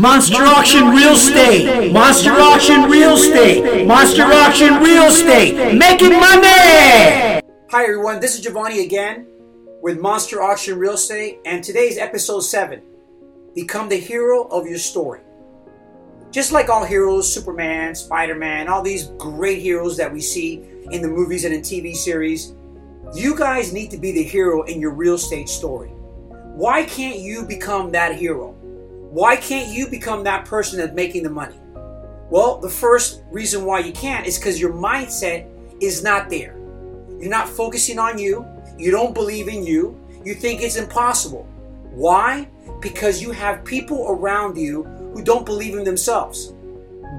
Monster Auction Real Estate. Monster Auction Real Estate. Monster Auction Real Estate. Making money. Hi everyone, this is Giovanni again with Monster Auction Real Estate, and today's episode 7 Become the hero of your story. Just like all heroes, Superman, Spider Man, all these great heroes that we see in the movies and in TV series, you guys need to be the hero in your real estate story. Why can't you become that hero? Why can't you become that person that's making the money? Well, the first reason why you can't is because your mindset is not there. You're not focusing on you. You don't believe in you. You think it's impossible. Why? Because you have people around you who don't believe in themselves.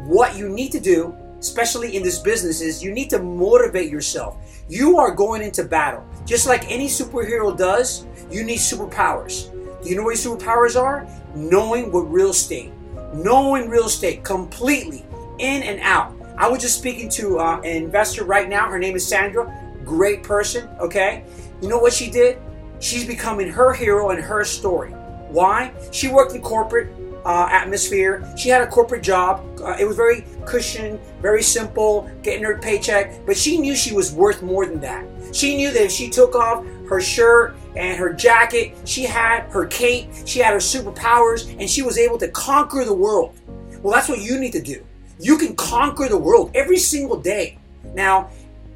What you need to do, especially in this business, is you need to motivate yourself. You are going into battle. Just like any superhero does, you need superpowers. You know what your superpowers are? Knowing what real estate, knowing real estate completely in and out. I was just speaking to uh, an investor right now. Her name is Sandra. Great person, okay? You know what she did? She's becoming her hero and her story. Why? She worked in corporate uh, atmosphere. She had a corporate job. Uh, it was very cushion, very simple, getting her paycheck. But she knew she was worth more than that. She knew that if she took off her shirt and her jacket, she had her cape, she had her superpowers, and she was able to conquer the world. Well, that's what you need to do. You can conquer the world every single day. Now,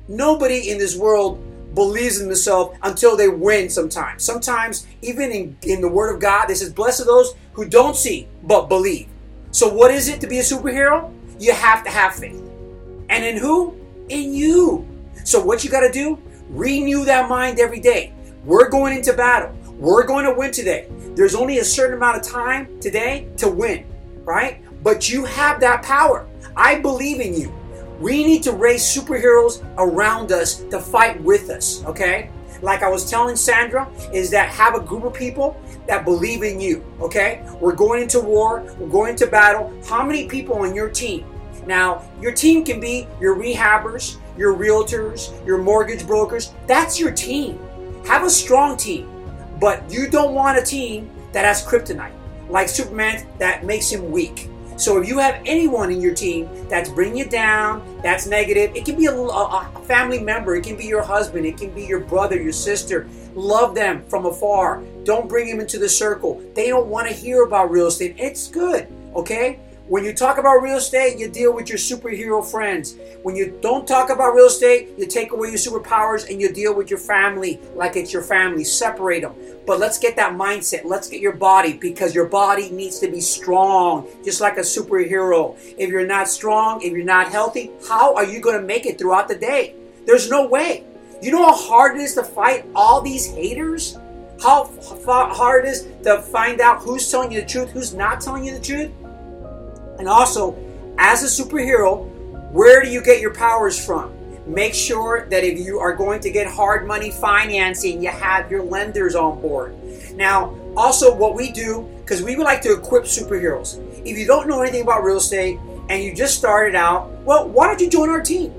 nobody in this world believes in themselves until they win sometimes. Sometimes, even in, in the Word of God, this says, Blessed are those who don't see but believe. So, what is it to be a superhero? You have to have faith. And in who? In you. So, what you got to do? Renew that mind every day. We're going into battle. We're going to win today. There's only a certain amount of time today to win, right? But you have that power. I believe in you. We need to raise superheroes around us to fight with us, okay? Like I was telling Sandra, is that have a group of people that believe in you, okay? We're going into war, we're going into battle. How many people on your team? Now, your team can be your rehabbers, your realtors, your mortgage brokers. That's your team. Have a strong team, but you don't want a team that has kryptonite, like Superman, that makes him weak. So if you have anyone in your team that's bringing you down, that's negative, it can be a, a, a, family member, it can be your husband, it can be your brother, your sister. Love them from afar. Don't bring them into the circle. They don't want to hear about real estate. It's good, okay? When you talk about real estate, you deal with your superhero friends. When you don't talk about real estate, you take away your superpowers and you deal with your family like it's your family. Separate them. But let's get that mindset. Let's get your body because your body needs to be strong, just like a superhero. If you're not strong, if you're not healthy, how are you going to make it throughout the day? There's no way. You know how hard it is to fight all these haters? How hard it is to find out who's telling you the truth, who's not telling you the truth? And also, as a superhero, where do you get your powers from? Make sure that if you are going to get hard money financing, you have your lenders on board. Now, also, what we do, because we would like to equip superheroes. If you don't know anything about real estate and you just started out, well, why don't you join our team?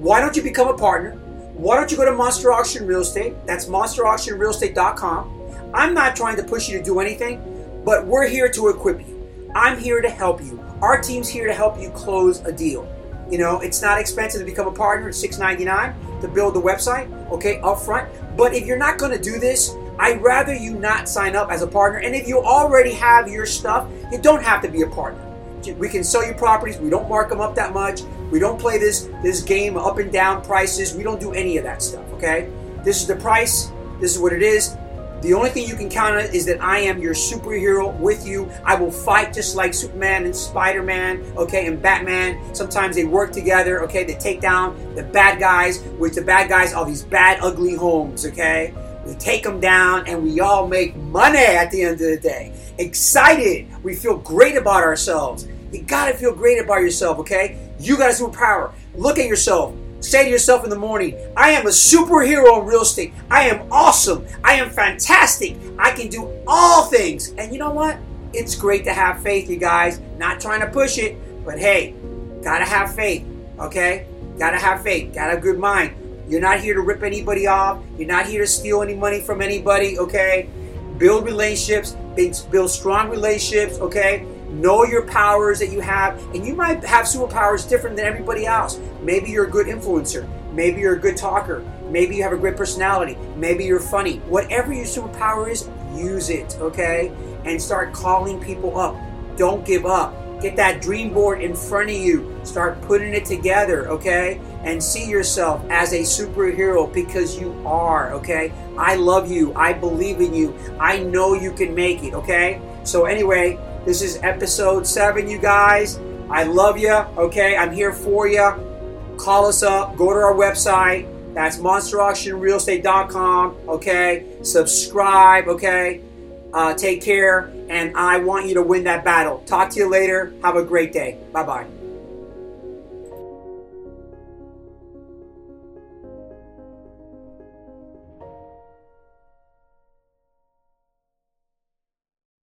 Why don't you become a partner? Why don't you go to Monster Auction Real Estate? That's monsterauctionrealestate.com. I'm not trying to push you to do anything, but we're here to equip you. I'm here to help you. Our team's here to help you close a deal. You know, it's not expensive to become a partner. It's $6.99 to build the website, okay, upfront. But if you're not going to do this, I'd rather you not sign up as a partner. And if you already have your stuff, you don't have to be a partner. We can sell you properties. We don't mark them up that much. We don't play this this game up and down prices. We don't do any of that stuff. Okay, this is the price. This is what it is. The only thing you can count on is that I am your superhero with you. I will fight just like Superman and Spider Man, okay, and Batman. Sometimes they work together, okay, they take down the bad guys, which the bad guys are these bad, ugly homes, okay? We take them down and we all make money at the end of the day. Excited. We feel great about ourselves. You gotta feel great about yourself, okay? You got a superpower. Look at yourself. Say to yourself in the morning, I am a superhero in real estate. I am awesome. I am fantastic. I can do all things. And you know what? It's great to have faith, you guys. Not trying to push it, but hey, gotta have faith, okay? Gotta have faith. Gotta have a good mind. You're not here to rip anybody off. You're not here to steal any money from anybody, okay? Build relationships, build strong relationships, okay? Know your powers that you have, and you might have superpowers different than everybody else. Maybe you're a good influencer. Maybe you're a good talker. Maybe you have a great personality. Maybe you're funny. Whatever your superpower is, use it, okay? And start calling people up. Don't give up. Get that dream board in front of you. Start putting it together, okay? And see yourself as a superhero because you are, okay? I love you. I believe in you. I know you can make it, okay? So, anyway, this is episode seven, you guys. I love you, okay? I'm here for you. Call us up. Go to our website. That's monsterauctionrealestate.com, okay? Subscribe, okay? Uh, take care, and I want you to win that battle. Talk to you later. Have a great day. Bye bye.